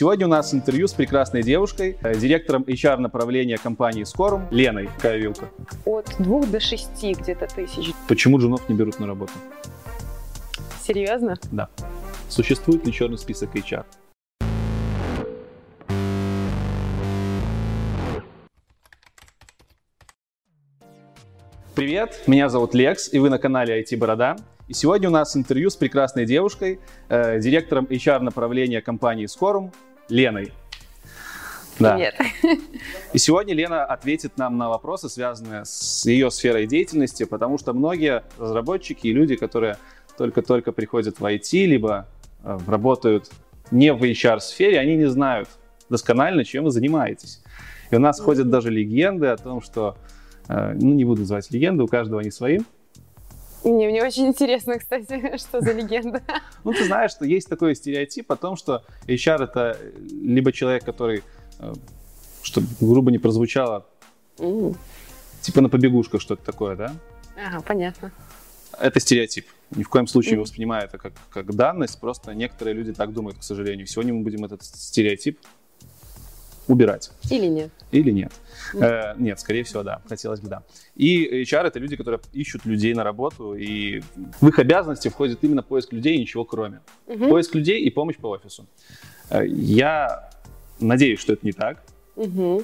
Сегодня у нас интервью с прекрасной девушкой, э, директором HR направления компании Скорум Леной. Какая вилка? От двух до шести где-то тысяч. Почему джунов не берут на работу? Серьезно? Да. Существует ли черный список HR? Привет, меня зовут Лекс, и вы на канале IT Борода. И сегодня у нас интервью с прекрасной девушкой, э, директором HR направления компании Скорум Леной. Да. Привет. И сегодня Лена ответит нам на вопросы, связанные с ее сферой деятельности, потому что многие разработчики и люди, которые только-только приходят в IT, либо э, работают не в HR-сфере, они не знают досконально, чем вы занимаетесь. И у нас ходят даже легенды о том, что, э, ну не буду называть легенды, у каждого они свои, мне, мне очень интересно, кстати, что за легенда. Ну, ты знаешь, что есть такой стереотип о том, что HR — это либо человек, который, э, чтобы грубо не прозвучало, mm. типа на побегушках что-то такое, да? Ага, понятно. Это стереотип. Ни в коем случае не воспринимаю это как, как данность, просто некоторые люди так думают, к сожалению. Сегодня мы будем этот стереотип убирать. Или нет. Или нет. Э, нет, скорее всего, да. Хотелось бы, да. И HR — это люди, которые ищут людей на работу, и в их обязанности входит именно поиск людей и ничего кроме. Угу. Поиск людей и помощь по офису. Э, я надеюсь, что это не так. Угу.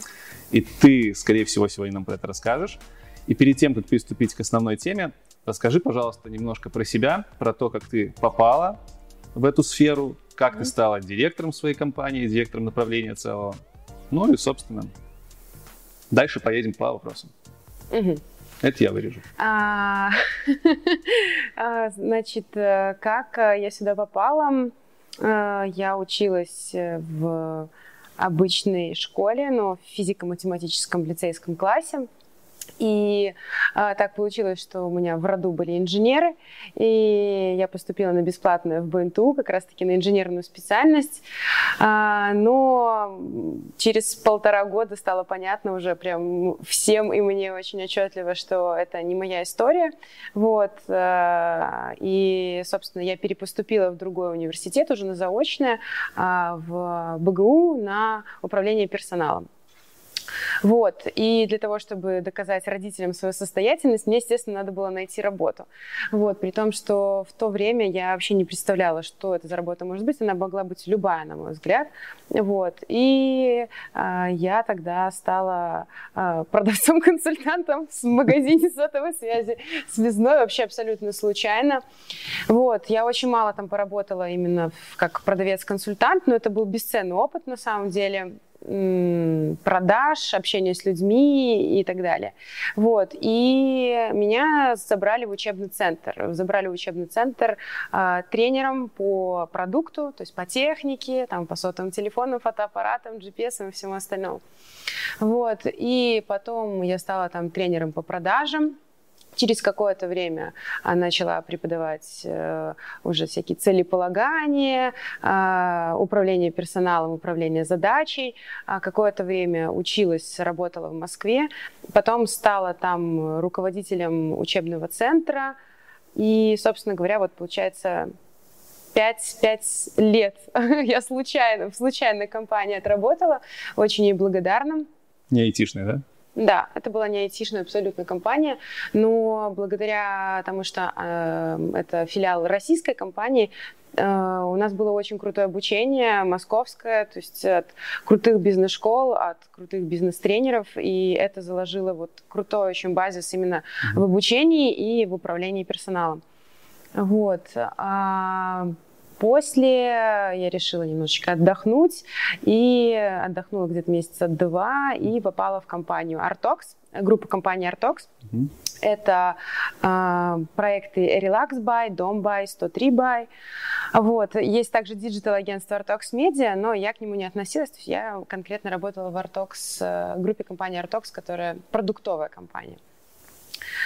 И ты, скорее всего, сегодня нам про это расскажешь. И перед тем, как приступить к основной теме, расскажи, пожалуйста, немножко про себя, про то, как ты попала в эту сферу, как mm ты стала директором своей компании, директором направления целого. Ну и, собственно, дальше поедем по вопросам. Угу. Это я вырежу. А, а, значит, э, как э, я сюда попала? Э, я училась в обычной школе, но в физико-математическом лицейском классе. И а, так получилось, что у меня в роду были инженеры, и я поступила на бесплатную в БНТУ, как раз-таки на инженерную специальность. А, но через полтора года стало понятно уже прям всем и мне очень отчетливо, что это не моя история. Вот. А, и, собственно, я перепоступила в другой университет, уже на заочное, а, в БГУ на управление персоналом. Вот. И для того, чтобы доказать родителям свою состоятельность, мне, естественно, надо было найти работу. Вот. При том, что в то время я вообще не представляла, что это за работа может быть. Она могла быть любая, на мой взгляд. Вот. И а, я тогда стала а, продавцом-консультантом в магазине сотовой связи, связной, вообще абсолютно случайно. Вот. Я очень мало там поработала именно как продавец-консультант, но это был бесценный опыт на самом деле продаж, общения с людьми и так далее. Вот. И меня забрали в учебный центр. Забрали в учебный центр э, тренером по продукту, то есть по технике, там, по сотовым телефонам, фотоаппаратам, GPS и всему остальному. Вот. И потом я стала там тренером по продажам. Через какое-то время начала преподавать э, уже всякие целеполагания, э, управление персоналом, управление задачей. А какое-то время училась, работала в Москве. Потом стала там руководителем учебного центра. И, собственно говоря, вот получается 5, 5 лет я случайно, в случайной компании отработала. Очень ей благодарна. Не айтишная, да? Да, это была не айтишная абсолютно компания, но благодаря тому, что э, это филиал российской компании, э, у нас было очень крутое обучение, московское, то есть от крутых бизнес-школ, от крутых бизнес-тренеров, и это заложило вот крутой очень базис именно mm-hmm. в обучении и в управлении персоналом. Вот. А После я решила немножечко отдохнуть и отдохнула где-то месяца два и попала в компанию Artox, группа компании Artox. Mm-hmm. Это э, проекты Relax Buy, Dom Buy, 103 Buy. Вот. Есть также диджитал-агентство Artox Media, но я к нему не относилась. То есть я конкретно работала в Artox, э, группе компании Artox, которая продуктовая компания.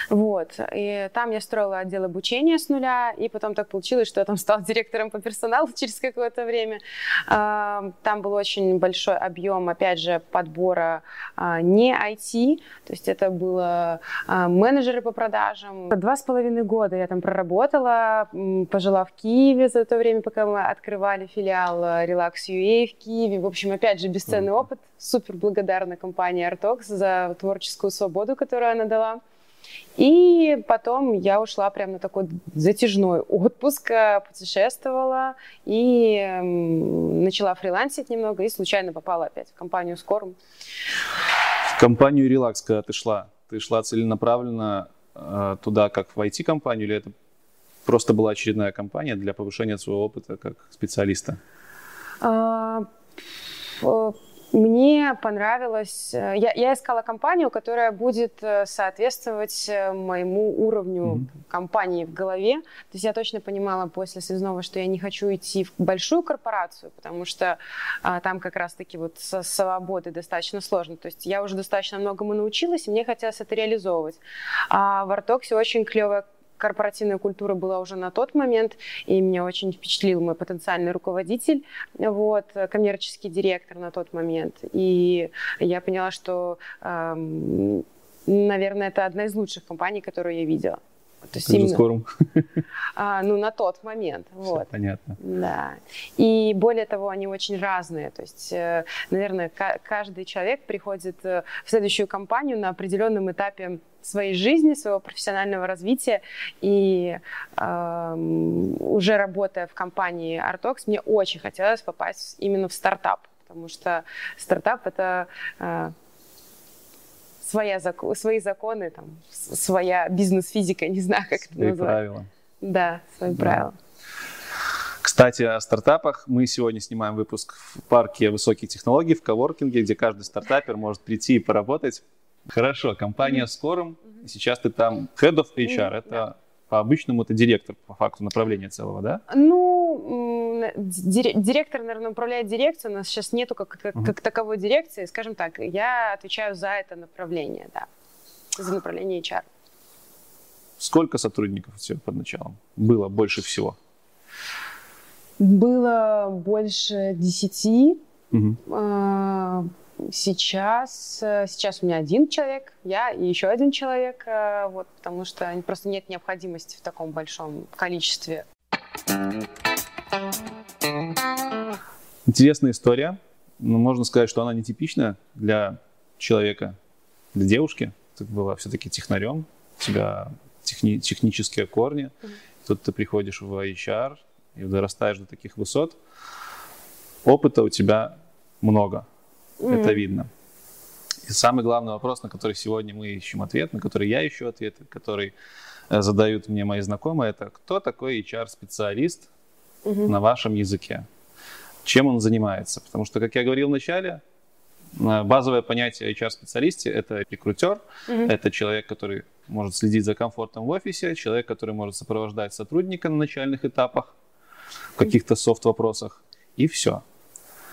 Вот. И там я строила отдел обучения с нуля, и потом так получилось, что я там стала директором по персоналу через какое-то время. А, там был очень большой объем, опять же, подбора а, не IT, то есть это было а, менеджеры по продажам. Два с половиной года я там проработала, пожила в Киеве за то время, пока мы открывали филиал Relax UA в Киеве. В общем, опять же, бесценный опыт. Супер благодарна компании Artox за творческую свободу, которую она дала. И потом я ушла прямо на такой затяжной отпуск, э, путешествовала и начала фрилансить немного и случайно попала опять в компанию Скорм. В компанию Relax, когда ты шла, ты шла целенаправленно э, туда, как в IT-компанию, или это просто была очередная компания для повышения своего опыта как специалиста? А, мне понравилось... Э, я, я искала компанию, которая будет э, соответствовать э, моему уровню mm-hmm. компании в голове. То есть я точно понимала после связного, что я не хочу идти в большую корпорацию, потому что а, там как раз-таки вот со свободой достаточно сложно. То есть я уже достаточно многому научилась, и мне хотелось это реализовывать. А в Артоксе очень клевая корпоративная культура была уже на тот момент, и меня очень впечатлил мой потенциальный руководитель, вот, коммерческий директор на тот момент. И я поняла, что, эм, наверное, это одна из лучших компаний, которую я видела. То есть именно, скором. А, ну, на тот момент. Все вот. понятно. Да. И более того, они очень разные. То есть, э, наверное, каждый человек приходит э, в следующую компанию на определенном этапе своей жизни, своего профессионального развития. И э, уже работая в компании Artox, мне очень хотелось попасть именно в стартап, потому что стартап это э, своя, свои законы, там, своя бизнес-физика, не знаю, как свои это назвать. правила. Да, свои да. правила. Кстати, о стартапах. Мы сегодня снимаем выпуск в парке высоких технологий, в коворкинге, где каждый стартапер может прийти и поработать. Хорошо, компания Скором. Сейчас ты там head of HR. Это по-обычному это директор, по факту, направления целого, да? Ну, директор, наверное, управляет дирекцией. У нас сейчас нету как, как, uh-huh. как таковой дирекции. Скажем так, я отвечаю за это направление, да. За направление HR. Сколько сотрудников всего под началом? Было больше всего? Было больше десяти. Uh-huh. Сейчас, э, сейчас у меня один человек, я и еще один человек, э, вот, потому что просто нет необходимости в таком большом количестве. Интересная история. Но можно сказать, что она нетипичная для человека, для девушки. Ты была все-таки технарем, у тебя техни- технические корни. Mm-hmm. Тут ты приходишь в HR и вырастаешь до таких высот. Опыта у тебя много mm-hmm. это видно. И самый главный вопрос, на который сегодня мы ищем ответ, на который я ищу ответ, который э, задают мне мои знакомые, это кто такой HR-специалист mm-hmm. на вашем языке? Чем он занимается? Потому что, как я говорил в начале, э, базовое понятие HR-специалисте – это рекрутер, mm-hmm. это человек, который может следить за комфортом в офисе, человек, который может сопровождать сотрудника на начальных этапах, в каких-то софт-вопросах, и все.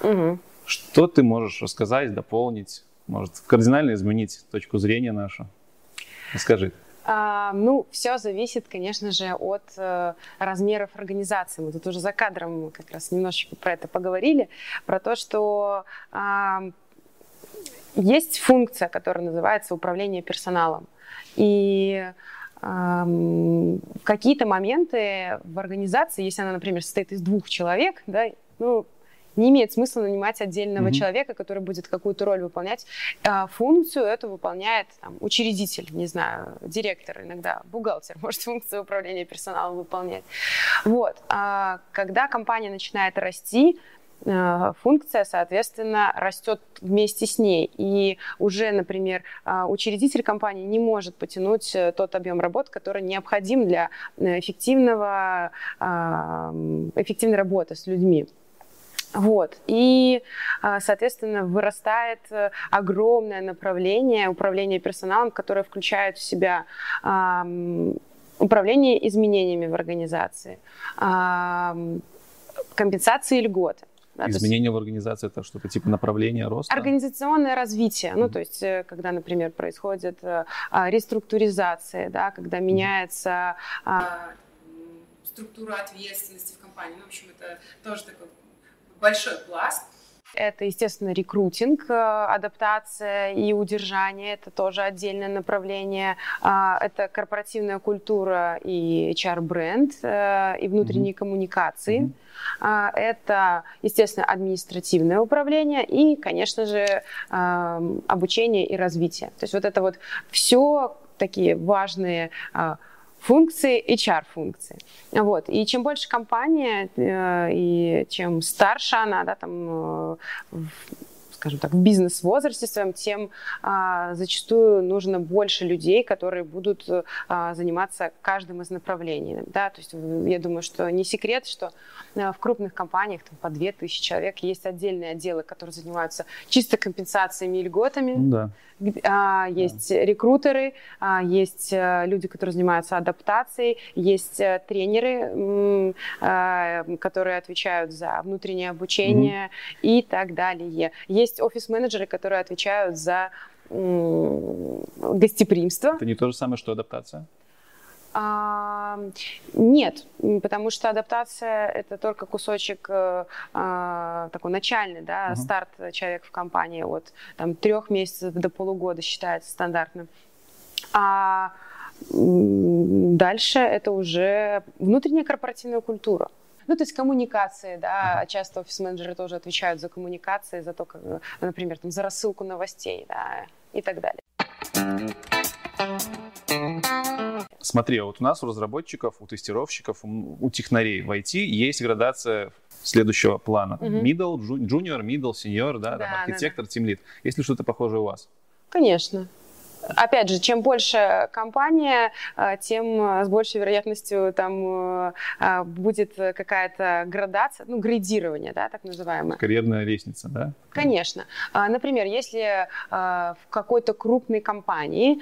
Угу. Что ты можешь рассказать, дополнить, может кардинально изменить точку зрения нашу? Расскажи. А, ну, все зависит, конечно же, от э, размеров организации. Мы тут уже за кадром как раз немножечко про это поговорили, про то, что э, есть функция, которая называется управление персоналом. И в какие-то моменты в организации, если она, например, состоит из двух человек, да, ну, не имеет смысла нанимать отдельного mm-hmm. человека, который будет какую-то роль выполнять. А, функцию эту выполняет там, учредитель, не знаю, директор, иногда бухгалтер может функцию управления персоналом выполнять. Вот. А когда компания начинает расти, а, функция, соответственно, растет вместе с ней. И уже, например, а, учредитель компании не может потянуть э, тот объем работ, который необходим для э, эффективного, эффективной работы с людьми. Вот. И, а, соответственно, вырастает э, огромное направление управления персоналом, которое включает в себя управление изменениями в организации, компенсации льготы. Да, Изменение есть... в организации это что-то типа направления роста? Организационное развитие. Mm-hmm. Ну, то есть, э, когда, например, происходит э, а, реструктуризация, да, когда меняется а, структура ответственности в компании. Ну, в общем, это тоже такой большой пласт. Это, естественно, рекрутинг, э, адаптация и удержание. Это тоже отдельное направление. А, это корпоративная культура и HR-бренд, э, и внутренние mm-hmm. коммуникации. Mm-hmm. Это, естественно, административное управление и, конечно же, обучение и развитие. То есть вот это вот все такие важные а, функции, HR-функции. Вот. И чем больше компания, э, и чем старше она, да, там, э, скажем так, в бизнес-возрасте своем, тем а, зачастую нужно больше людей, которые будут а, заниматься каждым из направлений. Да? То есть я думаю, что не секрет, что а, в крупных компаниях там, по 2000 человек есть отдельные отделы, которые занимаются чисто компенсациями и льготами. Да. А, есть да. рекрутеры, а, есть э, люди, которые занимаются адаптацией, есть э, тренеры, а, которые отвечают за внутреннее обучение угу. и так далее. Есть офис-менеджеры, которые отвечают за гостеприимство. Это не то же самое, что адаптация? А, нет, потому что адаптация это только кусочек э, а, такой начальный, да, uh-huh. старт человека в компании от там трех месяцев до полугода считается стандартным. А дальше это уже внутренняя корпоративная культура. Ну, то есть коммуникации, да, часто офис-менеджеры тоже отвечают за коммуникации, за то, как, например, там, за рассылку новостей, да, и так далее. Смотри, а вот у нас у разработчиков, у тестировщиков, у технарей в IT есть градация следующего плана. Угу. Middle, junior, middle, senior, да, да там, архитектор, да, да. team lead. Есть ли что-то похожее у вас? Конечно. Опять же, чем больше компания, э, тем э, с большей вероятностью там э, будет какая-то градация, ну, градирование, да, так называемое. Карьерная лестница, да? Конечно. А, например, если в какой-то крупной компании,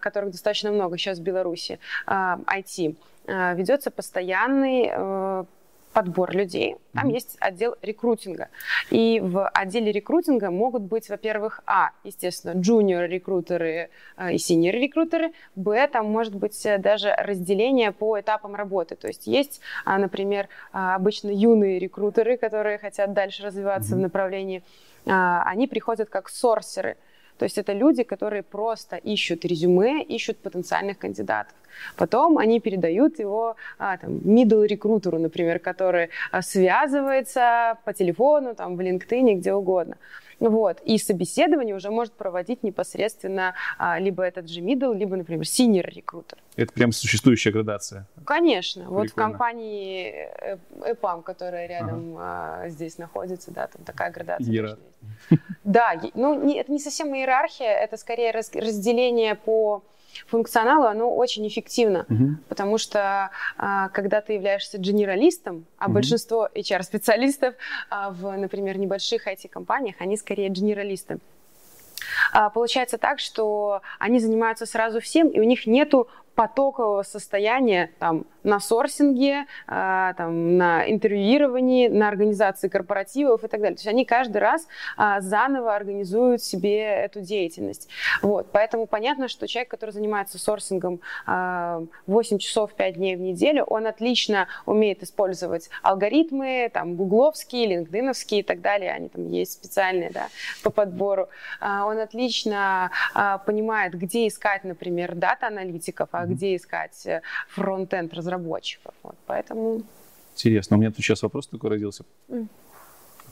которых достаточно много сейчас в Беларуси, IT, ведется постоянный подбор людей, там mm-hmm. есть отдел рекрутинга. И в отделе рекрутинга могут быть, во-первых, а, естественно, джуниор-рекрутеры э, и синьор-рекрутеры, б, там может быть э, даже разделение по этапам работы. То есть есть, а, например, а, обычно юные рекрутеры, которые хотят дальше развиваться mm-hmm. в направлении, а, они приходят как сорсеры – то есть это люди, которые просто ищут резюме, ищут потенциальных кандидатов. Потом они передают его а, там, middle рекрутеру, например, который а, связывается по телефону, там, в LinkedIn, где угодно. Вот. И собеседование уже может проводить непосредственно а, либо этот же middle, либо, например, senior рекрутер. Это прям существующая градация? Конечно. Прикольно. Вот в компании EPAM, которая рядом ага. а, здесь находится, да, там такая градация. Иера... Да, ну не, это не совсем иерархия, это скорее раз, разделение по функционалу, оно очень эффективно, угу. потому что а, когда ты являешься генералистом, а угу. большинство HR-специалистов а, в, например, небольших IT-компаниях, они скорее генералисты. А, получается так, что они занимаются сразу всем, и у них нету потокового состояния там, на сорсинге, э, там, на интервьюировании, на организации корпоративов и так далее. То есть они каждый раз э, заново организуют себе эту деятельность. Вот. Поэтому понятно, что человек, который занимается сорсингом э, 8 часов 5 дней в неделю, он отлично умеет использовать алгоритмы, там, гугловские, линкдиновские и так далее. Они там есть специальные да, по подбору. Э, он отлично э, понимает, где искать, например, дата-аналитиков, а где искать э, фронт-энд разработчиков. Вот, поэтому... Интересно. У меня тут сейчас вопрос такой родился. Mm.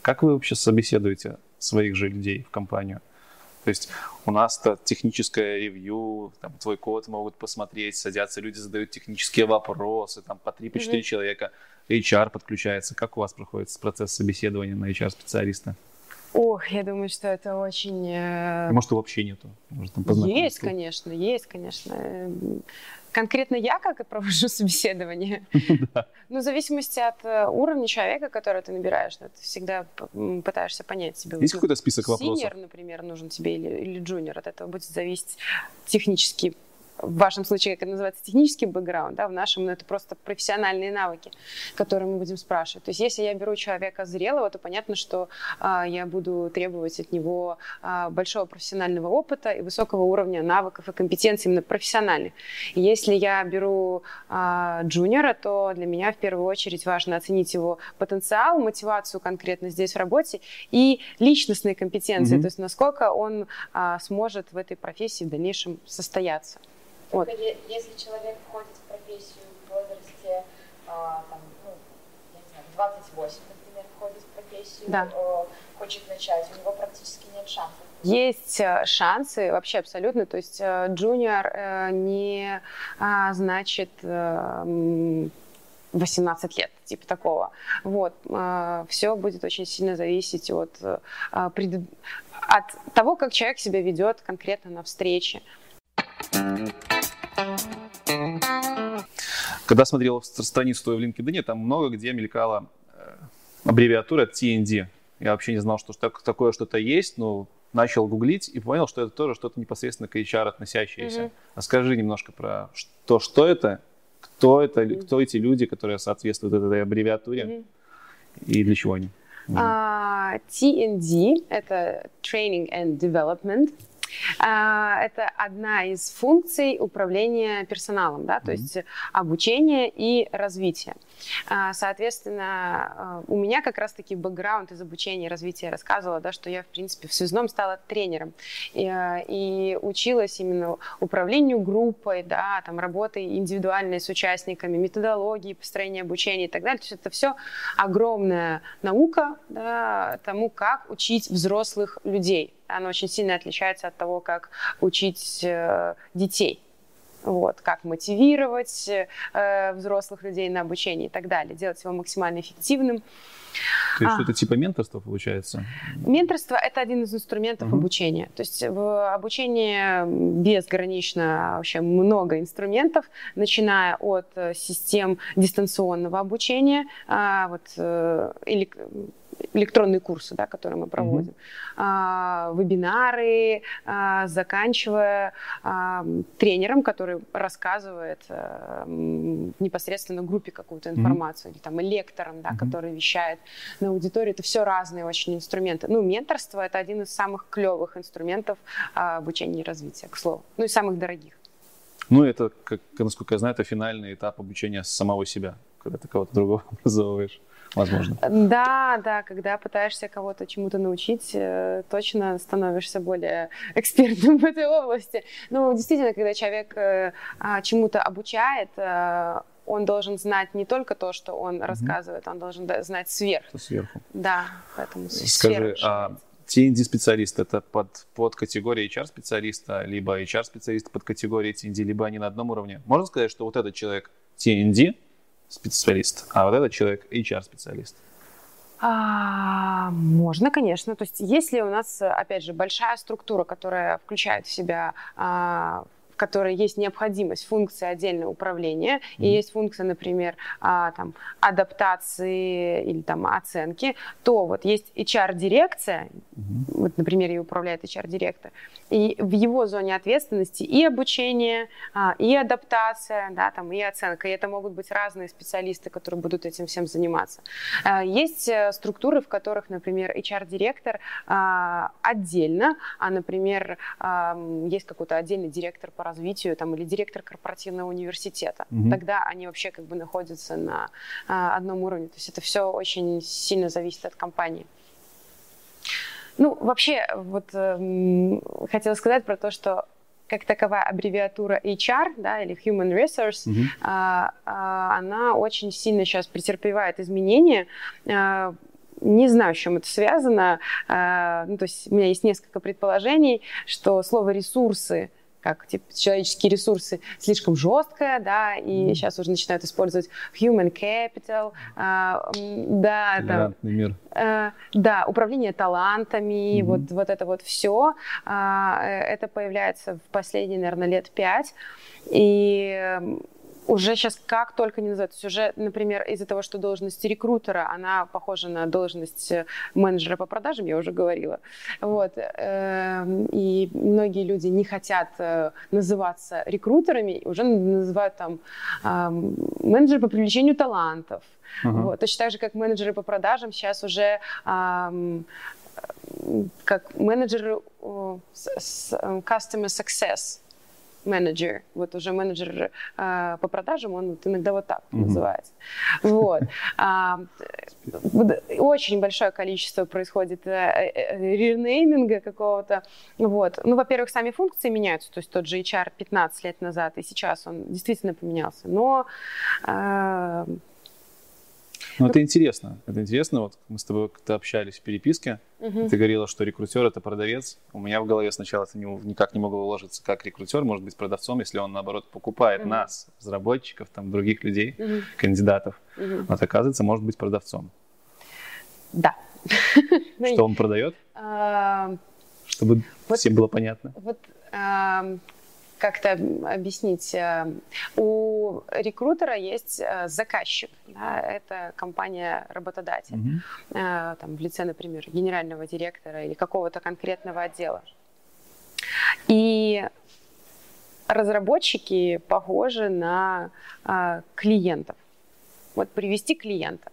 Как вы вообще собеседуете своих же людей в компанию? То есть у нас-то техническое ревью, там, твой код могут посмотреть, садятся люди, задают технические вопросы, там по 3-4 mm-hmm. человека, HR подключается. Как у вас проходит процесс собеседования на HR-специалиста? Ох, я думаю, что это очень... Э, может, вообще нету? Может, там есть, конечно, есть, конечно. Конкретно я как провожу собеседование? Ну, в зависимости от э, уровня человека, который ты набираешь, ты всегда пытаешься понять себе. Есть какой-то список вопросов? Синер, например, нужен тебе или джуниор. От этого будет зависеть технический в вашем случае, как это называется, технический бэкграунд, да, в нашем ну, это просто профессиональные навыки, которые мы будем спрашивать. То есть если я беру человека зрелого, то понятно, что а, я буду требовать от него а, большого профессионального опыта и высокого уровня навыков и компетенций именно профессиональных. И если я беру а, джуниора, то для меня в первую очередь важно оценить его потенциал, мотивацию конкретно здесь в работе и личностные компетенции, mm-hmm. то есть насколько он а, сможет в этой профессии в дальнейшем состояться. Вот. Если человек входит в профессию в возрасте, а, там, ну, я не знаю, 28, например, входит в профессию, да. хочет начать, у него практически нет шансов. Есть э, шансы, вообще абсолютно. То есть э, джуниор э, не а, значит 18 лет, типа такого. Вот. Все будет очень сильно зависеть от, от того, как человек себя ведет конкретно на встрече. Когда смотрел страницу в LinkedIn, там много где мелькала э, аббревиатура TND. Я вообще не знал, что такое что-то есть, но начал гуглить и понял, что это тоже что-то непосредственно к HR относящееся. Mm-hmm. Расскажи немножко про то, что это, кто это, mm-hmm. кто эти люди, которые соответствуют этой аббревиатуре mm-hmm. и для чего они. Mm-hmm. Uh, TND — это Training and Development. А, это одна из функций управления персоналом, да, то mm-hmm. есть обучение и развитие. А, соответственно, а, у меня как раз-таки бэкграунд из обучения и развития рассказывала, да, что я, в принципе, в связном стала тренером и, и училась именно управлению группой, да, там, работой индивидуальной с участниками, методологии построения обучения и так далее. То есть это все огромная наука да, тому, как учить взрослых людей она очень сильно отличается от того, как учить э, детей. Вот, как мотивировать э, взрослых людей на обучение и так далее, делать его максимально эффективным. То есть а. это типа менторство получается? Менторство – это один из инструментов угу. обучения. То есть в обучении безгранично вообще много инструментов, начиная от систем дистанционного обучения, а, вот, э, или электронные курсы, да, которые мы проводим, mm-hmm. а, вебинары, а, заканчивая а, тренером, который рассказывает а, непосредственно группе какую-то информацию, mm-hmm. или там лектором, да, mm-hmm. который вещает на аудиторию. Это все разные очень инструменты. Ну, менторство это один из самых клевых инструментов а, обучения и развития, к слову. Ну и самых дорогих. Ну, это, как, насколько я знаю, это финальный этап обучения самого себя, когда ты кого-то другого образовываешь возможно. Да, да, когда пытаешься кого-то чему-то научить, э, точно становишься более экспертом в этой области. Ну, действительно, когда человек э, а, чему-то обучает, э, он должен знать не только то, что он mm-hmm. рассказывает, он должен знать сверху. Сверху. Да, поэтому Скажи, а TND-специалист это под, под категорией HR-специалиста, либо HR-специалист под категорией TND, либо они на одном уровне? Можно сказать, что вот этот человек TND, специалист, а вот этот человек HR-специалист? А, можно, конечно. То есть, если у нас, опять же, большая структура, которая включает в себя а, которой есть необходимость функции отдельного управления, mm-hmm. и есть функция, например, а, там, адаптации или там, оценки, то вот есть HR-дирекция, mm-hmm. вот, например, ее управляет HR-директор, и в его зоне ответственности и обучение, а, и адаптация, да, там, и оценка. И это могут быть разные специалисты, которые будут этим всем заниматься. А, есть э, структуры, в которых, например, HR-директор а, отдельно, а, например, есть какой-то отдельный директор по развитию там, или директор корпоративного университета. Угу. Тогда они вообще как бы находятся на одном уровне. То есть это все очень сильно зависит от компании. Ну, вообще, вот э, хотела сказать про то, что как таковая аббревиатура HR, да, или Human Resource, mm-hmm. а, а, она очень сильно сейчас претерпевает изменения. А, не знаю, с чем это связано. А, ну, то есть у меня есть несколько предположений, что слово ресурсы как типа, человеческие ресурсы слишком жесткое, да, и mm. сейчас уже начинают использовать human capital, а, да, там, мир. А, да, управление талантами, mm-hmm. вот, вот это вот все, а, это появляется в последние, наверное, лет пять, и уже сейчас как только не называют. То есть уже, например, из-за того, что должность рекрутера, она похожа на должность э, менеджера по продажам, я уже говорила. Вот. Эм, и многие люди не хотят э, называться рекрутерами, уже называют там менеджер по привлечению талантов. Uh-huh. Вот. Точно так же, как менеджеры по продажам сейчас уже как менеджеры customer success менеджер, вот уже менеджер э, по продажам, он вот иногда вот так mm-hmm. называется. Вот. А, очень большое количество происходит э, э, ренейминга какого-то. Вот. Ну, во-первых, сами функции меняются, то есть тот же HR 15 лет назад и сейчас он действительно поменялся, но э, ну, это интересно. Это интересно. Вот мы с тобой как-то общались в переписке. Угу. Ты говорила, что рекрутер это продавец. У меня в голове сначала это не, никак не могло уложиться, как рекрутер может быть продавцом, если он, наоборот, покупает угу. нас, разработчиков, там, других людей, угу. кандидатов. Угу. Вот, оказывается, может быть продавцом. Да. Что он продает? А, Чтобы всем было понятно. Вот как-то объяснить. Э, у рекрутера есть э, заказчик, да, это компания-работодатель, mm-hmm. там, в лице, например, генерального директора или какого-то конкретного отдела. И разработчики похожи на клиентов. Вот привести клиента.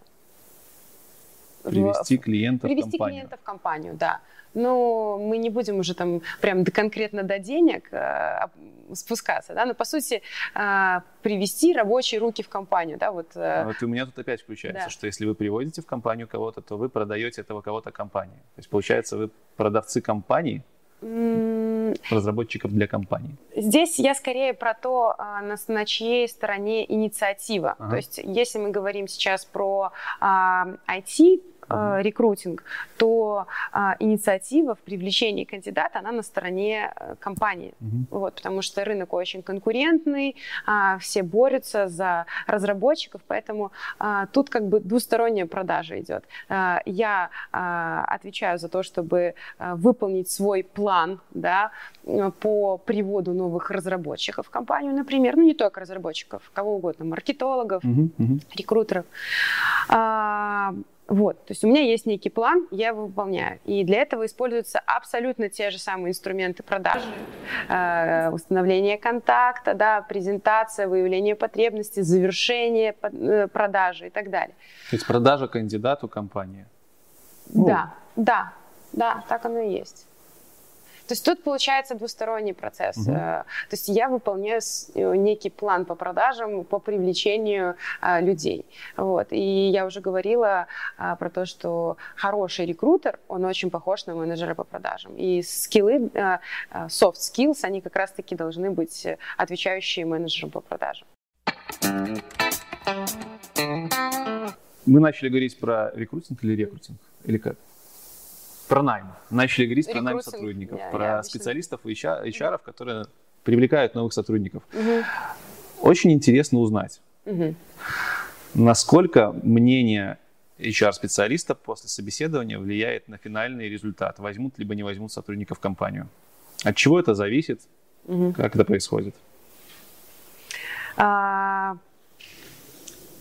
Привести клиента привести в компанию. клиента в компанию, да. Но мы не будем уже там прям до, конкретно до денег э, спускаться, да, но по сути э, привести рабочие руки в компанию, да, вот. Э, вот у меня тут опять включается, да. что если вы приводите в компанию кого-то, то вы продаете этого кого-то компании. То есть получается вы продавцы компании, разработчиков для компании. Здесь я скорее про то, а, на, на чьей стороне инициатива. Ага. То есть если мы говорим сейчас про а, IT, э, рекрутинг, то э, инициатива в привлечении кандидата, она на стороне э, компании. Угу. Вот, потому что рынок очень конкурентный, э, все борются за разработчиков, поэтому э, тут как бы двусторонняя продажа идет. Э, я э, отвечаю за то, чтобы э, выполнить свой план да, по приводу новых разработчиков в компанию, например, ну не только разработчиков, кого угодно, маркетологов, угу. рекрутеров. Вот, то есть у меня есть некий план, я его выполняю. И для этого используются абсолютно те же самые инструменты продажи. Э, установление контакта, да, презентация, выявление потребностей, завершение э, продажи и так далее. То есть продажа кандидату компании. Да, ну. да, да, так оно и есть. То есть тут получается двусторонний процесс. Угу. То есть я выполняю э, некий план по продажам, по привлечению а, людей. Вот. И я уже говорила а, про то, что хороший рекрутер, он очень похож на менеджера по продажам. И скиллы, а, soft skills, они как раз-таки должны быть отвечающие менеджерам по продажам. Мы начали говорить про рекрутинг или рекрутинг? Или как? Про найм. Начали говорить про найм сотрудников, yeah, про yeah, специалистов и HR, HR, которые привлекают новых сотрудников. Uh-huh. Очень интересно узнать, uh-huh. насколько мнение HR-специалиста после собеседования влияет на финальный результат, возьмут либо не возьмут сотрудников в компанию. От чего это зависит? Uh-huh. Как это происходит? Uh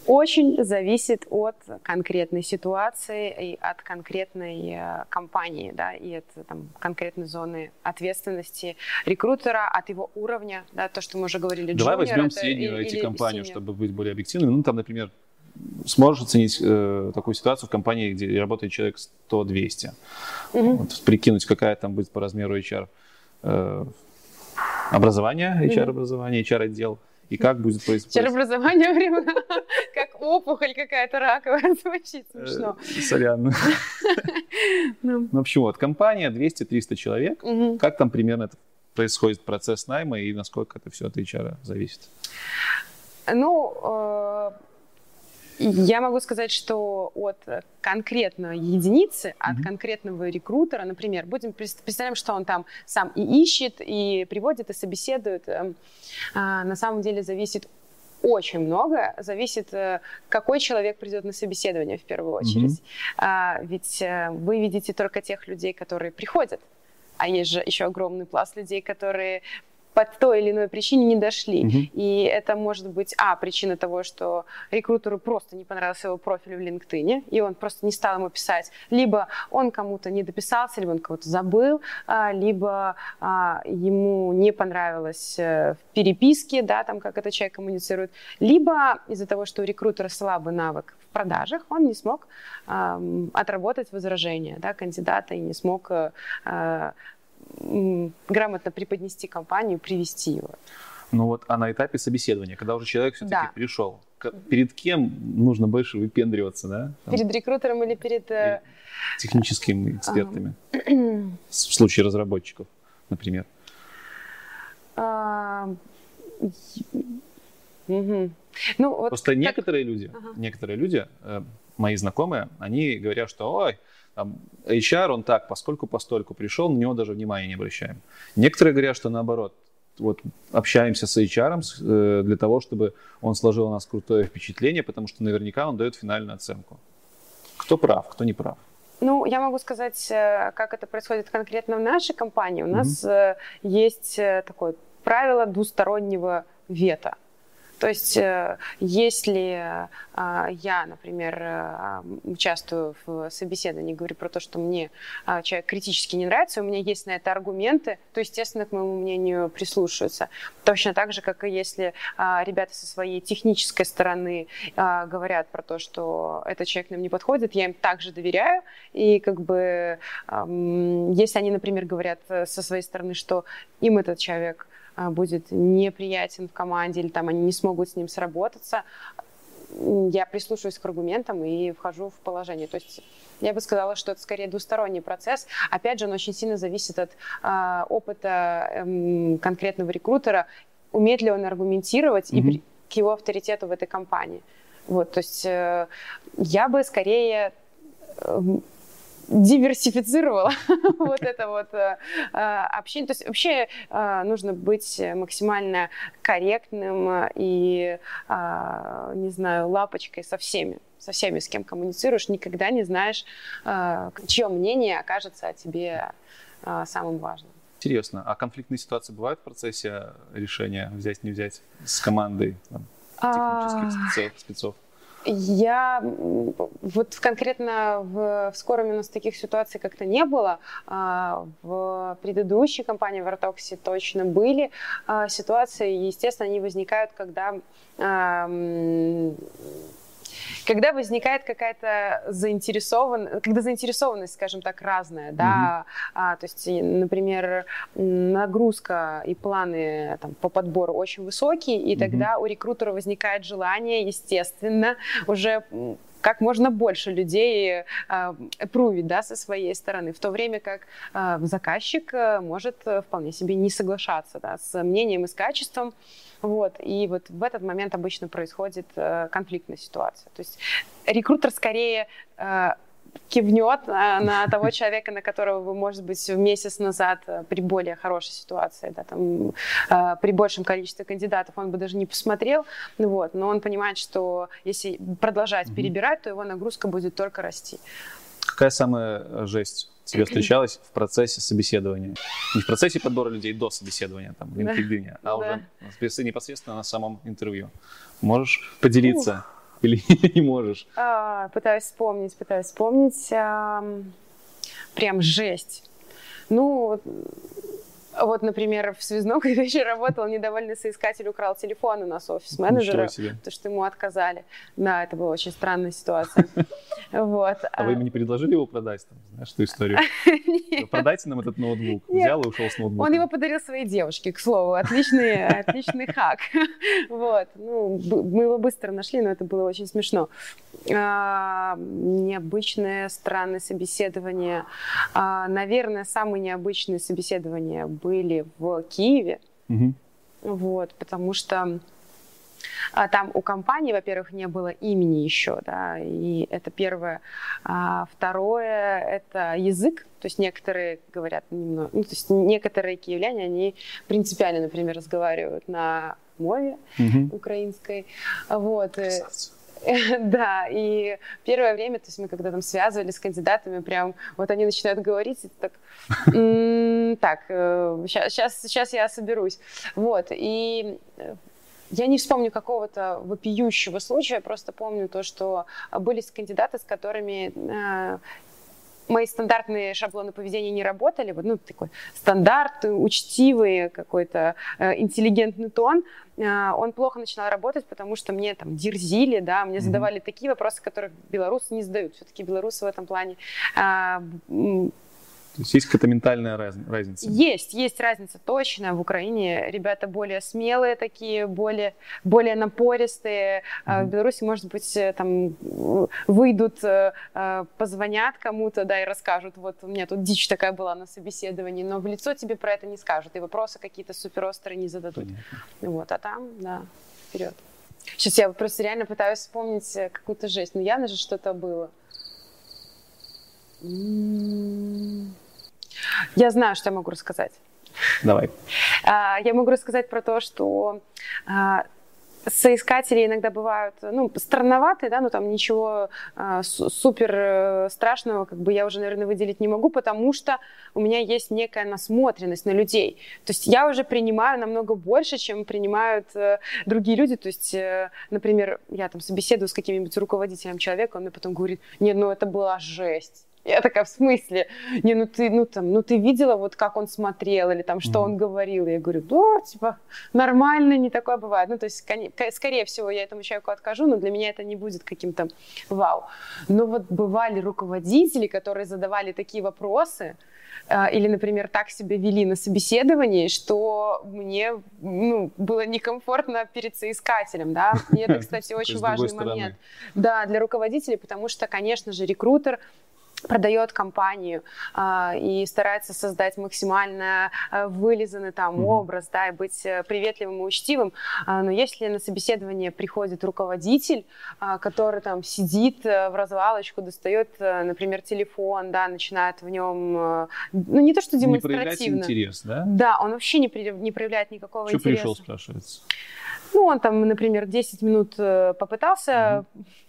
очень зависит от конкретной ситуации и от конкретной э, компании, да, и от там, конкретной зоны ответственности рекрутера, от его уровня, да, то, что мы уже говорили. Давай возьмем среднюю IT-компанию, чтобы быть более объективным. Ну, там, например, сможешь оценить э, такую ситуацию в компании, где работает человек 100-200. Угу. Вот, прикинуть, какая там будет по размеру HR э, образование, HR-образование, HR-отдел – и как будет происходить. Черообразование прямо как опухоль какая-то раковая, звучит смешно. Э, сорян. Ну, в общем, вот, компания 200-300 человек. Как там примерно происходит процесс найма и насколько это все от HR зависит? Ну, э, я могу сказать, что от конкретной единицы, от mm-hmm. конкретного рекрутера, например, будем представляем, что он там сам и ищет, и приводит, и собеседует, эм, а, на самом деле зависит очень много. Зависит, э, какой человек придет на собеседование в первую очередь. Mm-hmm. Ведь э, вы видите только тех людей, которые приходят. А есть же еще огромный пласт людей, которые по той или иной причине не дошли. Угу. И это может быть, а, причина того, что рекрутеру просто не понравился его профиль в LinkedIn, и он просто не стал ему писать. Либо он кому-то не дописался, либо он кого-то забыл, а, либо а, ему не понравилось э, в переписке, да, там, как этот человек коммуницирует, либо из-за того, что у рекрутера слабый навык в продажах, он не смог э, отработать возражения да, кандидата и не смог э, грамотно преподнести компанию, привести его. Ну вот, а на этапе собеседования, когда уже человек все-таки да. пришел, перед кем нужно больше выпендриваться, да? Там, перед рекрутером или перед... Э, техническими экспертами? В случае разработчиков, например. Угу. Ну, вот Просто как... некоторые люди, ага. некоторые люди, э, мои знакомые, они говорят, что ой, там, HR, он так, поскольку постольку пришел, на него даже внимания не обращаем. Некоторые говорят, что наоборот, вот общаемся с HR э, для того, чтобы он сложил у нас крутое впечатление, потому что наверняка он дает финальную оценку. Кто прав, кто не прав. Ну, я могу сказать, э, как это происходит конкретно в нашей компании. У mm-hmm. нас э, есть такое правило двустороннего вето. То есть, э, если а, я, например, э, участвую в собеседовании, говорю про то, что мне человек критически не нравится, у меня есть на это аргументы, то, естественно, к моему мнению прислушиваются. Точно так же, как и если ребята со своей технической стороны говорят про то, что этот человек нам не подходит, я им также доверяю, и как бы если они, например, говорят э, со своей стороны, что им этот человек будет неприятен в команде или там они не смогут с ним сработаться, я прислушиваюсь к аргументам и вхожу в положение. То есть я бы сказала, что это скорее двусторонний процесс. Опять же, он очень сильно зависит от э, опыта э, конкретного рекрутера, умеет ли он аргументировать mm-hmm. и к его авторитету в этой компании. Вот, то есть э, я бы скорее эм, диверсифицировала вот это вот э, э, общение. То есть вообще э, нужно быть максимально корректным и, не знаю, лапочкой со всеми со всеми, с кем коммуницируешь, никогда не знаешь, чье мнение окажется о тебе самым важным. Интересно, а конфликтные ситуации бывают в процессе решения взять, не взять с командой там, технических а, спецов? Я вот конкретно в, в скором у нас таких ситуаций как-то не было. А, в предыдущей компании в Артоксе точно были а, ситуации. Естественно, они возникают, когда когда возникает какая-то заинтересованность, когда заинтересованность, скажем так, разная, да, mm-hmm. а, то есть, например, нагрузка и планы там, по подбору очень высокие, и mm-hmm. тогда у рекрутера возникает желание, естественно, уже как можно больше людей э, прувить да, со своей стороны, в то время как э, заказчик э, может вполне себе не соглашаться да, с мнением и с качеством. Вот, и вот в этот момент обычно происходит конфликтная ситуация. То есть рекрутер скорее кивнет на, на того человека, на которого вы, может быть, месяц назад э, при более хорошей ситуации, да, там, э, при большем количестве кандидатов он бы даже не посмотрел, вот, но он понимает, что если продолжать mm-hmm. перебирать, то его нагрузка будет только расти. Какая самая жесть тебе встречалась в процессе собеседования? Не в процессе подбора людей до собеседования, там, в LinkedIn, а уже непосредственно на самом интервью. Можешь поделиться? Ух или не можешь? А, пытаюсь вспомнить, пытаюсь вспомнить. А, прям жесть. Ну, вот, например, в связном, когда еще работал, недовольный соискатель украл телефон у нас офис-менеджера, потому что ему отказали. Да, это была очень странная ситуация. Вот. А вы ему не предложили его продать, там, эту историю? Продайте нам этот ноутбук. Взял и ушел с ноутбуком. Он его подарил своей девушке, к слову. Отличный, отличный хак. Вот. Ну, мы его быстро нашли, но это было очень смешно. А, необычное, странное собеседование. А, наверное, самые необычные собеседования были в Киеве. Угу. Вот, потому что а, там у компании, во-первых, не было имени еще, да, и это первое. А второе – это язык, то есть некоторые говорят немного, ну, то есть некоторые киевляне, они принципиально, например, разговаривают на мове угу. украинской, вот. Красавцы Да, и первое время, то есть мы когда там связывались с кандидатами, прям вот они начинают говорить, и так, так, сейчас, э, сейчас я соберусь. Вот, и э, я не вспомню какого-то вопиющего случая, просто помню то, что были кандидаты, с которыми э, мои стандартные шаблоны поведения не работали, вот, ну, такой стандарт, учтивый какой-то э, интеллигентный тон, э, он плохо начинал работать, потому что мне там дерзили, да, мне задавали mm-hmm. такие вопросы, которых белорусы не задают. Все-таки белорусы в этом плане э, то есть есть какая-то ментальная раз, разница? Есть, есть разница точно. В Украине ребята более смелые такие, более, более напористые. Mm-hmm. В Беларуси, может быть, э, там выйдут, э, э, позвонят кому-то, да, и расскажут, вот у меня тут дичь такая была на собеседовании, но в лицо тебе про это не скажут, и вопросы какие-то суперострые не зададут. Понятно. Вот, а там, да, вперед. Сейчас я просто реально пытаюсь вспомнить какую-то жесть. Ну, явно же что-то было. М-м-м. Я знаю, что я могу рассказать. Давай. А, я могу рассказать про то, что а, соискатели иногда бывают, ну, странноватые, да, но там ничего а, супер э, страшного, как бы я уже, наверное, выделить не могу, потому что у меня есть некая насмотренность на людей. То есть я уже принимаю намного больше, чем принимают э, другие люди. То есть, э, например, я там собеседую с каким-нибудь руководителем человека, он мне потом говорит, нет, ну это была жесть. Я такая, в смысле? Не, ну ты, ну там, ну ты видела вот как он смотрел или там что mm-hmm. он говорил? Я говорю, да, типа, нормально, не такое бывает. Ну то есть, скорее всего, я этому человеку откажу, но для меня это не будет каким-то вау. Но вот бывали руководители, которые задавали такие вопросы, а, или, например, так себя вели на собеседовании, что мне ну, было некомфортно перед соискателем, да, и это, кстати, очень важный момент, да, для руководителей, потому что, конечно же, рекрутер продает компанию э, и старается создать максимально э, вылизанный там mm-hmm. образ, да, и быть э, приветливым и учтивым. Э, но если на собеседование приходит руководитель, э, который там сидит э, в развалочку, достает, э, например, телефон, да, начинает в нем, э, ну не то что демонстративно. Не интерес, да? Да, он вообще не, при, не проявляет никакого что интереса. пришел, спрашивается? Ну, он там, например, 10 минут э, попытался mm-hmm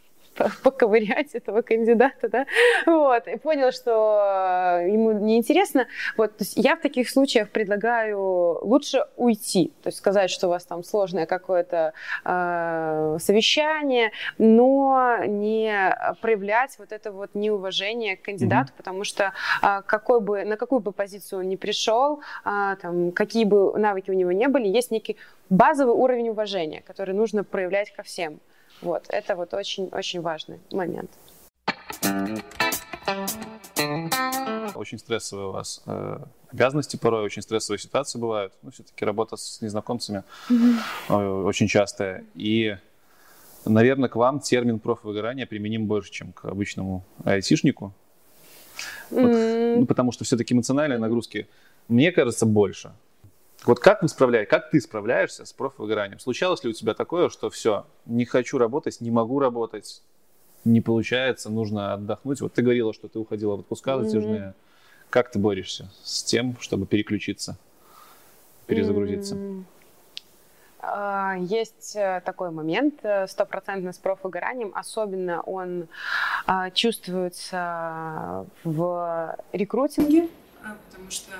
поковырять этого кандидата, да, вот, и понял, что э, ему неинтересно. Вот, то есть я в таких случаях предлагаю лучше уйти, то есть сказать, что у вас там сложное какое-то э, совещание, но не проявлять вот это вот неуважение к кандидату, mm-hmm. потому что э, какой бы, на какую бы позицию он ни пришел, э, там, какие бы навыки у него не были, есть некий базовый уровень уважения, который нужно проявлять ко всем. Вот, это вот очень-очень важный момент. Очень стрессовые у вас э, обязанности порой, очень стрессовые ситуации бывают. Ну, все-таки работа с незнакомцами mm-hmm. очень частая. И, наверное, к вам термин профвыгорания применим больше, чем к обычному айтишнику. Вот, mm-hmm. ну, потому что все-таки эмоциональные нагрузки, мне кажется, больше. Вот как вы справляетесь, как ты справляешься с профвыгоранием? Случалось ли у тебя такое, что все, не хочу работать, не могу работать, не получается, нужно отдохнуть? Вот ты говорила, что ты уходила в отпуска затяжные. Mm-hmm. Как ты борешься с тем, чтобы переключиться, перезагрузиться? Mm-hmm. Есть э, такой момент, э, стопроцентно с профвыгоранием, особенно он а, чувствуется в рекрутинге, потому что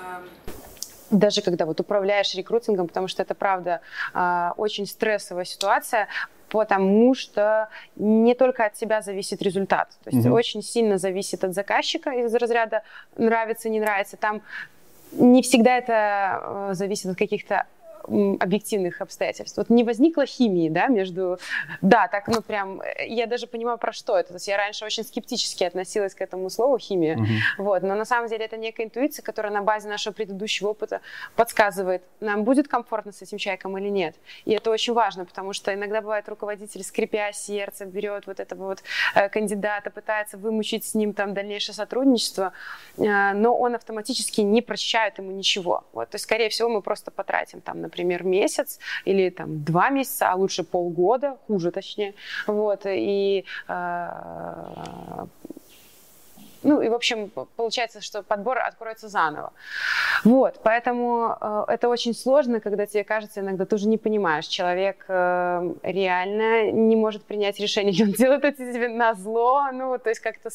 даже когда вот управляешь рекрутингом, потому что это правда а, очень стрессовая ситуация, потому что не только от тебя зависит результат. То есть угу. очень сильно зависит от заказчика из разряда нравится, не нравится. Там не всегда это э, зависит от каких-то объективных обстоятельств. Вот не возникло химии, да, между... Да, так, ну, прям, я даже понимаю, про что это. То есть я раньше очень скептически относилась к этому слову химия, угу. вот, но на самом деле это некая интуиция, которая на базе нашего предыдущего опыта подсказывает, нам будет комфортно с этим человеком или нет. И это очень важно, потому что иногда бывает руководитель, скрипя сердце, берет вот этого вот э, кандидата, пытается вымучить с ним там дальнейшее сотрудничество, э, но он автоматически не прощает ему ничего. Вот, то есть, скорее всего, мы просто потратим там, например, например, месяц или там два месяца, а лучше полгода, хуже точнее, вот, и э, ну и, в общем, получается, что подбор откроется заново. Вот, поэтому э, это очень сложно, когда тебе кажется, иногда ты уже не понимаешь, человек э, реально не может принять решение, или он делает это тебе на зло, ну, то есть как-то...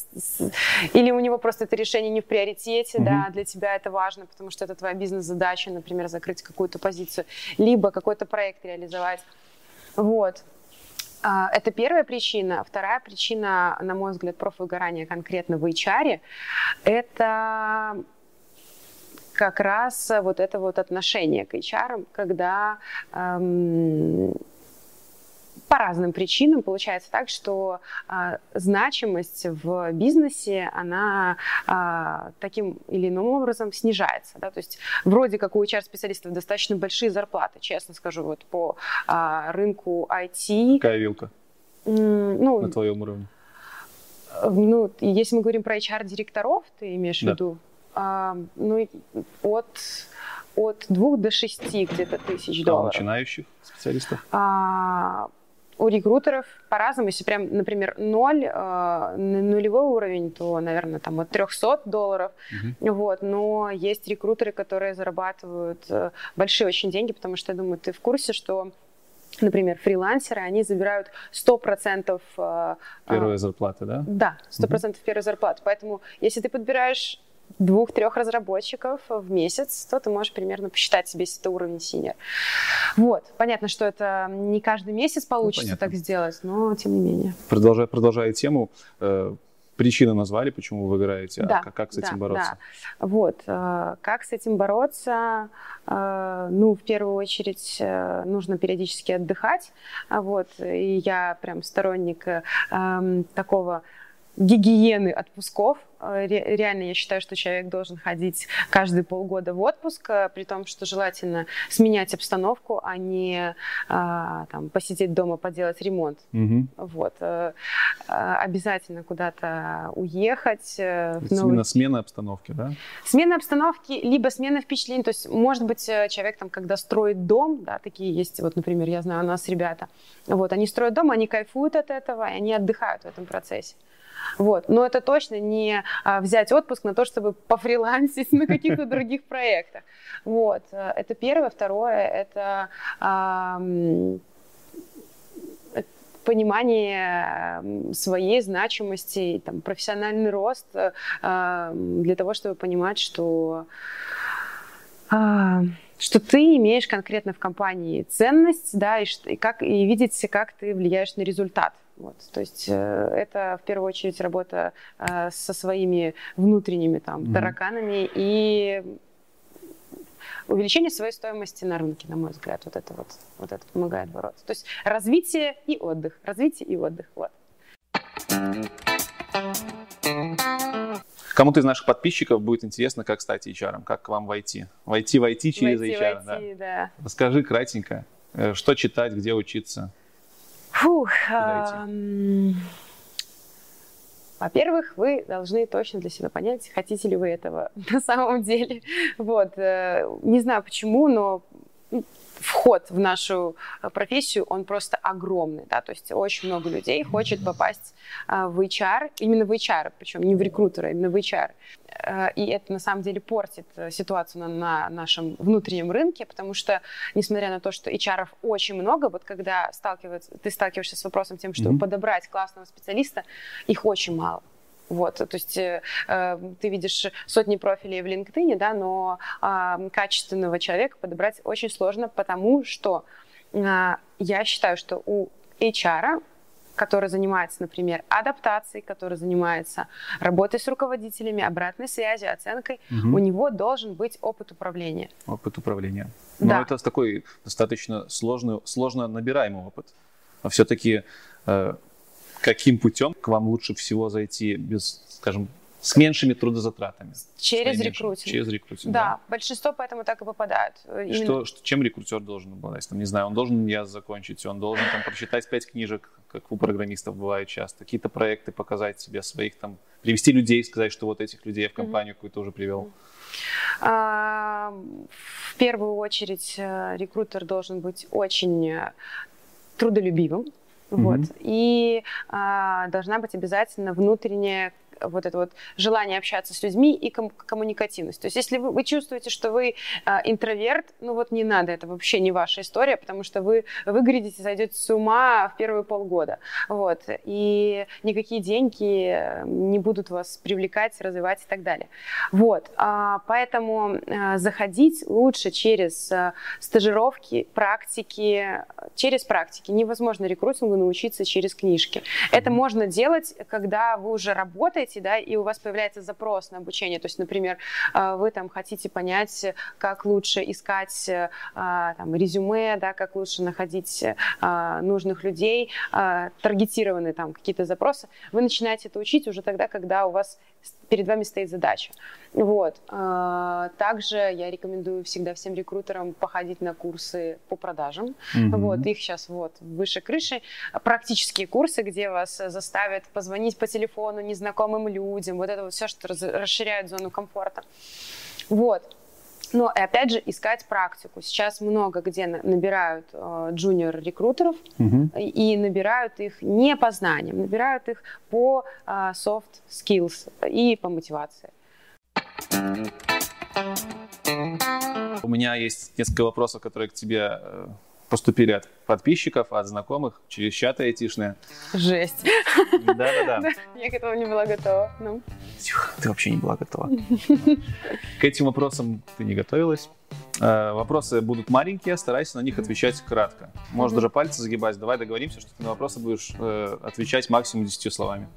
Или у него просто это решение не в приоритете, mm-hmm. да, для тебя это важно, потому что это твоя бизнес-задача, например, закрыть какую-то позицию, либо какой-то проект реализовать. Вот. А, это первая причина. Вторая причина, на мой взгляд, профвыгорания конкретно в HR, это как раз вот это вот отношение к HR, когда эм, по разным причинам получается так, что а, значимость в бизнесе, она а, таким или иным образом снижается. Да? То есть вроде как у HR-специалистов достаточно большие зарплаты, честно скажу, вот по а, рынку IT. Какая вилка? ну, на твоем уровне? Ну, если мы говорим про HR-директоров, ты имеешь да. в виду? А, ну, от от двух до шести где-то тысяч долларов. А начинающих специалистов? А, у рекрутеров по-разному. Если прям, например, ноль, э, нулевой уровень, то, наверное, там от 300 долларов. Угу. Вот. Но есть рекрутеры, которые зарабатывают э, большие очень деньги, потому что, я думаю, ты в курсе, что Например, фрилансеры, они забирают 100% э, первой зарплаты, да? Да, 100% угу. первой зарплаты. Поэтому, если ты подбираешь двух-трех разработчиков в месяц, то ты можешь примерно посчитать себе, если это уровень синер. Вот. Понятно, что это не каждый месяц получится ну, так сделать, но тем не менее. Продолжая, продолжая тему, э, причины назвали, почему вы выгораете, да, а как, как с этим да, бороться? Да. Вот, э, как с этим бороться? Э, ну, в первую очередь, э, нужно периодически отдыхать, вот, и я прям сторонник э, такого гигиены отпусков. Э, реально я считаю, что человек должен ходить каждые полгода в отпуск, э, при том, что желательно сменять обстановку, а не а, там, посидеть дома, поделать ремонт. Угу. Вот. Обязательно куда-то уехать. новый... Именно смена обстановки, да? Смена обстановки, либо смена впечатлений. То есть, может быть, человек, там, когда строит дом, да, такие есть, вот, например, я знаю, у нас ребята, вот, они строят дом, они кайфуют от этого, и они отдыхают в этом процессе. Вот. Но это точно не а, взять отпуск на то, чтобы пофрилансить на каких-то других проектах. Вот. Это первое. Второе – это понимание своей значимости, там, профессиональный рост а, для того, чтобы понимать, что а, что ты имеешь конкретно в компании ценность, да, и, и, как, и видеть, как ты влияешь на результат. Вот, то есть э, это в первую очередь работа э, со своими внутренними там mm-hmm. тараканами и увеличение своей стоимости на рынке, на мой взгляд, вот это вот, вот это помогает бороться. То есть развитие и отдых, развитие и отдых, вот. Кому-то из наших подписчиков будет интересно, как стать HR, как к вам войти. Войти, войти через войти, HR. Войти, да. да. Расскажи кратенько, э, что читать, где учиться. Фух, во-первых, вы должны точно для себя понять, хотите ли вы этого на самом деле. Вот. Э, не знаю почему, но вход в нашу э, профессию, он просто огромный, да, то есть очень много людей хочет попасть э, в HR, именно в HR, причем не в рекрутера, именно в HR. Э, и это на самом деле портит ситуацию на, на нашем внутреннем рынке, потому что, несмотря на то, что HR очень много, вот когда сталкивается, ты сталкиваешься с вопросом тем, чтобы mm-hmm. подобрать классного специалиста, их очень мало. Вот, то есть э, э, ты видишь сотни профилей в LinkedIn, да, но э, качественного человека подобрать очень сложно, потому что э, я считаю, что у HR который занимается, например, адаптацией, который занимается работой с руководителями, обратной связью, оценкой, угу. у него должен быть опыт управления. Опыт управления. Да. Но это такой достаточно сложный, сложно набираемый опыт. Но все-таки э, каким путем к вам лучше всего зайти без, скажем, с меньшими трудозатратами? Через рекрутинг. Через рекрутинг, да. да. большинство поэтому так и попадают. Именно... Что, что, чем рекрутер должен обладать? Там, не знаю, он должен я закончить, он должен там прочитать пять книжек, как у программистов бывает часто, какие-то проекты показать себе своих там, привести людей, сказать, что вот этих людей я в компанию mm-hmm. какую-то уже привел. А, в первую очередь э, рекрутер должен быть очень э, трудолюбивым, вот. И а, должна быть обязательно внутренняя вот это вот желание общаться с людьми и ком- коммуникативность. То есть если вы, вы чувствуете, что вы э, интроверт, ну вот не надо, это вообще не ваша история, потому что вы выглядите, сойдете с ума в первые полгода. Вот. И никакие деньги не будут вас привлекать, развивать и так далее. Вот. А, поэтому а, заходить лучше через а, стажировки, практики, через практики. Невозможно рекрутингу научиться через книжки. Это можно делать, когда вы уже работаете, да, и у вас появляется запрос на обучение. То есть, например, вы там хотите понять, как лучше искать там, резюме, да, как лучше находить нужных людей, таргетированные там какие-то запросы. Вы начинаете это учить уже тогда, когда у вас перед вами стоит задача. Вот. А, также я рекомендую всегда всем рекрутерам походить на курсы по продажам. Mm-hmm. Вот. Их сейчас вот выше крыши. Практические курсы, где вас заставят позвонить по телефону незнакомым людям. Вот это вот все, что расширяет зону комфорта. Вот. Но и опять же искать практику. Сейчас много где набирают э, джуниор-рекрутеров угу. и набирают их не по знаниям, набирают их по э, soft skills и по мотивации. У меня есть несколько вопросов, которые к тебе э, поступили от подписчиков, от знакомых, через чаты айтишные. Жесть. Да-да-да. Я к этому не была готова. Ну. Ты вообще не была готова. К этим вопросам ты не готовилась. Э, вопросы будут маленькие, старайся на них отвечать кратко. Можешь даже пальцы загибать. Давай договоримся, что ты на вопросы будешь э, отвечать максимум 10 словами.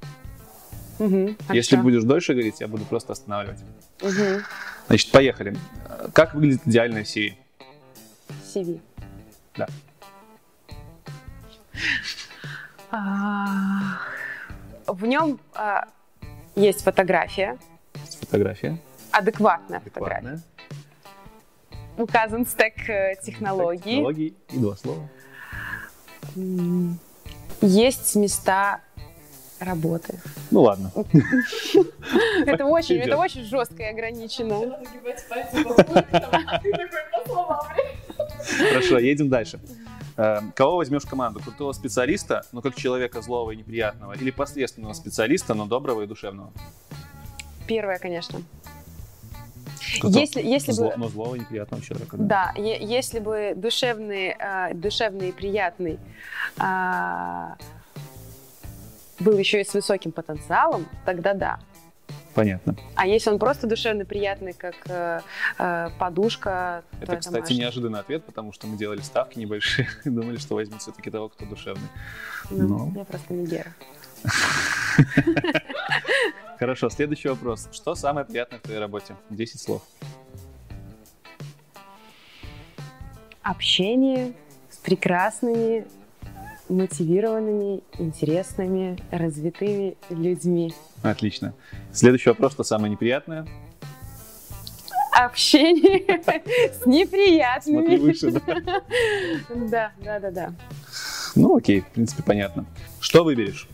Угу, Если будешь дольше говорить, я буду просто останавливать. Угу. Значит, поехали. Как выглядит идеальная CV? CV. Да. А, в нем а, есть фотография. Есть фотография. Адекватная, Адекватная. фотография. Указан стек э, технологий. Стек технологий и два слова. Есть места работы. Ну ладно. Это очень, это очень жестко и ограничено. Хорошо, едем дальше. Эм, кого возьмешь в команду? Крутого специалиста, но как человека злого и неприятного? Или посредственного специалиста, но доброго и душевного? Первое, конечно. Если, если Зло, бы, но злого и неприятного человека. Да, да е- если бы душевный, э, душевный и приятный э, был еще и с высоким потенциалом, тогда да. Понятно. А если он просто душевно приятный, как э, э, подушка, это, то кстати, это неожиданный ответ, потому что мы делали ставки небольшие думали, что возьмем все-таки того, кто душевный. Ну, Но... Я просто не Гера. Хорошо, следующий вопрос. Что самое приятное в твоей работе? Десять слов. Общение с прекрасными, мотивированными, интересными, развитыми людьми. Отлично. Следующий вопрос, что самое неприятное? Общение с неприятными. Смотри выше, да? Да, да, да, да. Ну, окей, в принципе, понятно. Что выберешь?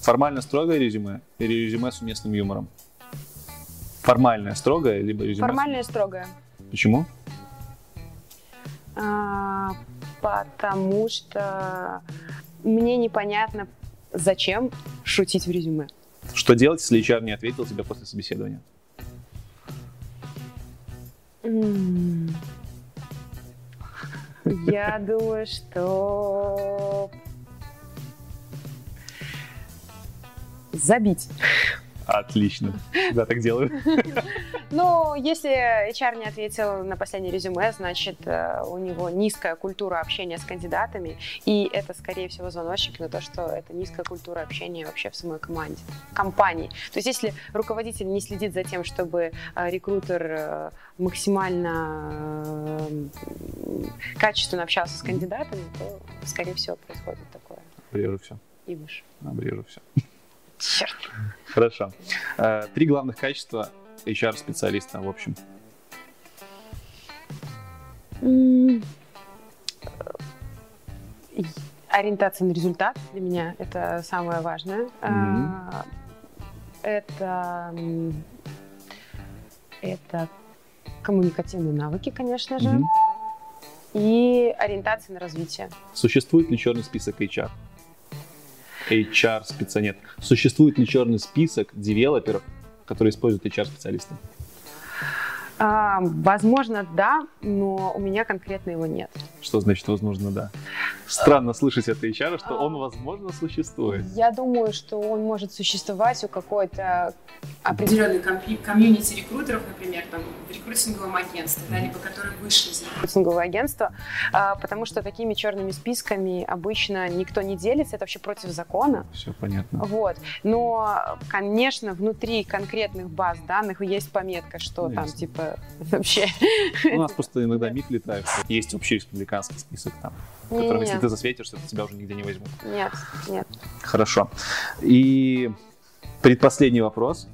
Формально строгое резюме или резюме с уместным юмором? Формальное строгое, либо резюме? Формальное строгое. Почему? Потому что мне непонятно, зачем шутить в резюме. Что делать, если HR не ответил тебе после собеседования? Я думаю, что забить. Отлично. Да, так делаю. Ну, если HR не ответил на последнее резюме, значит, э, у него низкая культура общения с кандидатами, и это, скорее всего, звоночек на то, что это низкая культура общения вообще в самой команде, компании. То есть, если руководитель не следит за тем, чтобы э, рекрутер э, максимально качественно общался с кандидатами, то, скорее всего, происходит такое. Обрежу все. И выше. Обрежу все. Черт. Хорошо. Э, три главных качества HR-специалиста, в общем. Ориентация на результат для меня это самое важное. Mm-hmm. Это это коммуникативные навыки, конечно же, mm-hmm. и ориентация на развитие. Существует ли черный список HR? HR спеца нет. Существует ли черный список девелоперов, которые используют HR-специалисты? А, возможно, да, но у меня конкретно его нет. Что значит возможно, да? Странно слышать от HR, что он, возможно, существует. Я думаю, что он может существовать у какой-то определенной комьюнити рекрутеров, например, там, в рекрутинговом агентстве, да, либо которые вышли из рекрутингового агентства, а, потому что такими черными списками обычно никто не делится, это вообще против закона. Все понятно. Вот. Но, конечно, внутри конкретных баз данных есть пометка, что ну, там, есть. Типа, вообще. У нас просто иногда миф летает, есть общий республиканский список там, в котором, если ты засветишься, то тебя уже нигде не возьмут. Нет, нет. Хорошо. И предпоследний вопрос.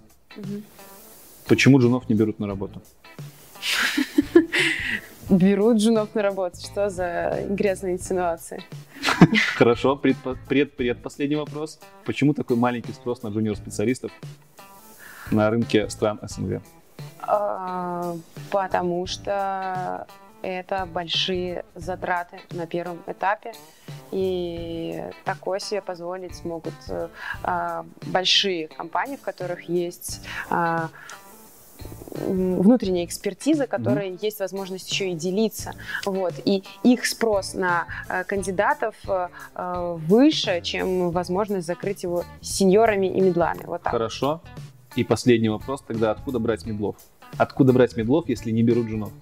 Почему джунов не берут на работу? Берут джунов на работу. Что за грязные инсинуации? Хорошо. Предпоследний вопрос. Почему такой маленький спрос на джуниор-специалистов на рынке стран СНГ? А, потому что это большие затраты на первом этапе. И такое себе позволить могут а, большие компании, в которых есть а, внутренняя экспертиза, которой mm-hmm. есть возможность еще и делиться. Вот. И их спрос на э, кандидатов э, выше, чем возможность закрыть его сеньорами и медлами. Вот так. Хорошо. И последний вопрос тогда, откуда брать медлов? Откуда брать медлов, если не берут женов?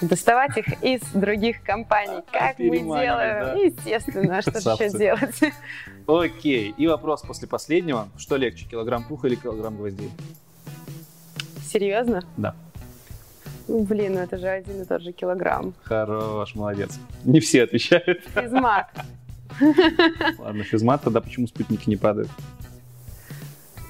Доставать их из других компаний. Как мы делаем? Да? Естественно, что же еще делать? Окей. И вопрос после последнего. Что легче, килограмм пуха или килограмм гвоздей? Серьезно? Да. Блин, ну это же один и тот же килограмм. Хорош, молодец. Не все отвечают. Физмат. Ладно, физмат, тогда почему спутники не падают?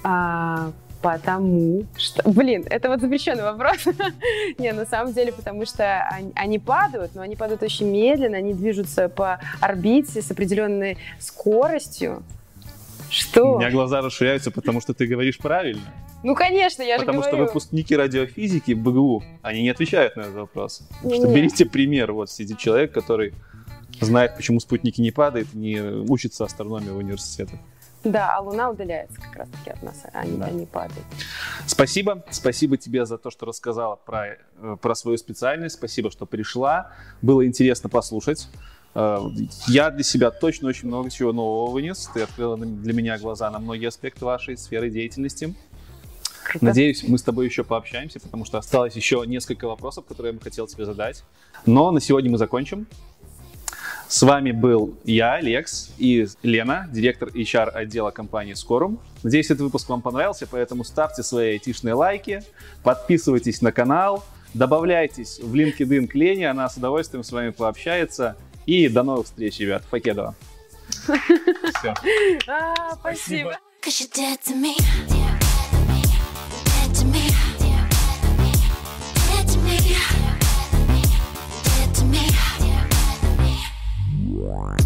А, Потому что, блин, это вот запрещенный вопрос. Не, на самом деле, потому что они, они падают, но они падают очень медленно, они движутся по орбите с определенной скоростью. Что? У меня глаза расширяются, потому что ты говоришь правильно. Ну, конечно, я потому же говорю. Потому что выпускники радиофизики БГУ, они не отвечают на этот вопрос. Не, что берите пример, вот сидит человек, который знает, почему спутники не падают, не учится астрономии в университетах. Да, а Луна удаляется как раз-таки от нас, они, да. они падают. Спасибо. Спасибо тебе за то, что рассказала про, э, про свою специальность. Спасибо, что пришла. Было интересно послушать. Э, я для себя точно очень много чего нового вынес. Ты открыла для меня глаза на многие аспекты вашей сферы деятельности. Круто. Надеюсь, мы с тобой еще пообщаемся, потому что осталось еще несколько вопросов, которые я бы хотел тебе задать. Но на сегодня мы закончим. С вами был я, Лекс, и Лена, директор HR отдела компании Scorum. Надеюсь, этот выпуск вам понравился, поэтому ставьте свои айтишные лайки, подписывайтесь на канал, добавляйтесь в LinkedIn к Лене, она с удовольствием с вами пообщается. И до новых встреч, ребят. Покедова. Все. А, спасибо. more.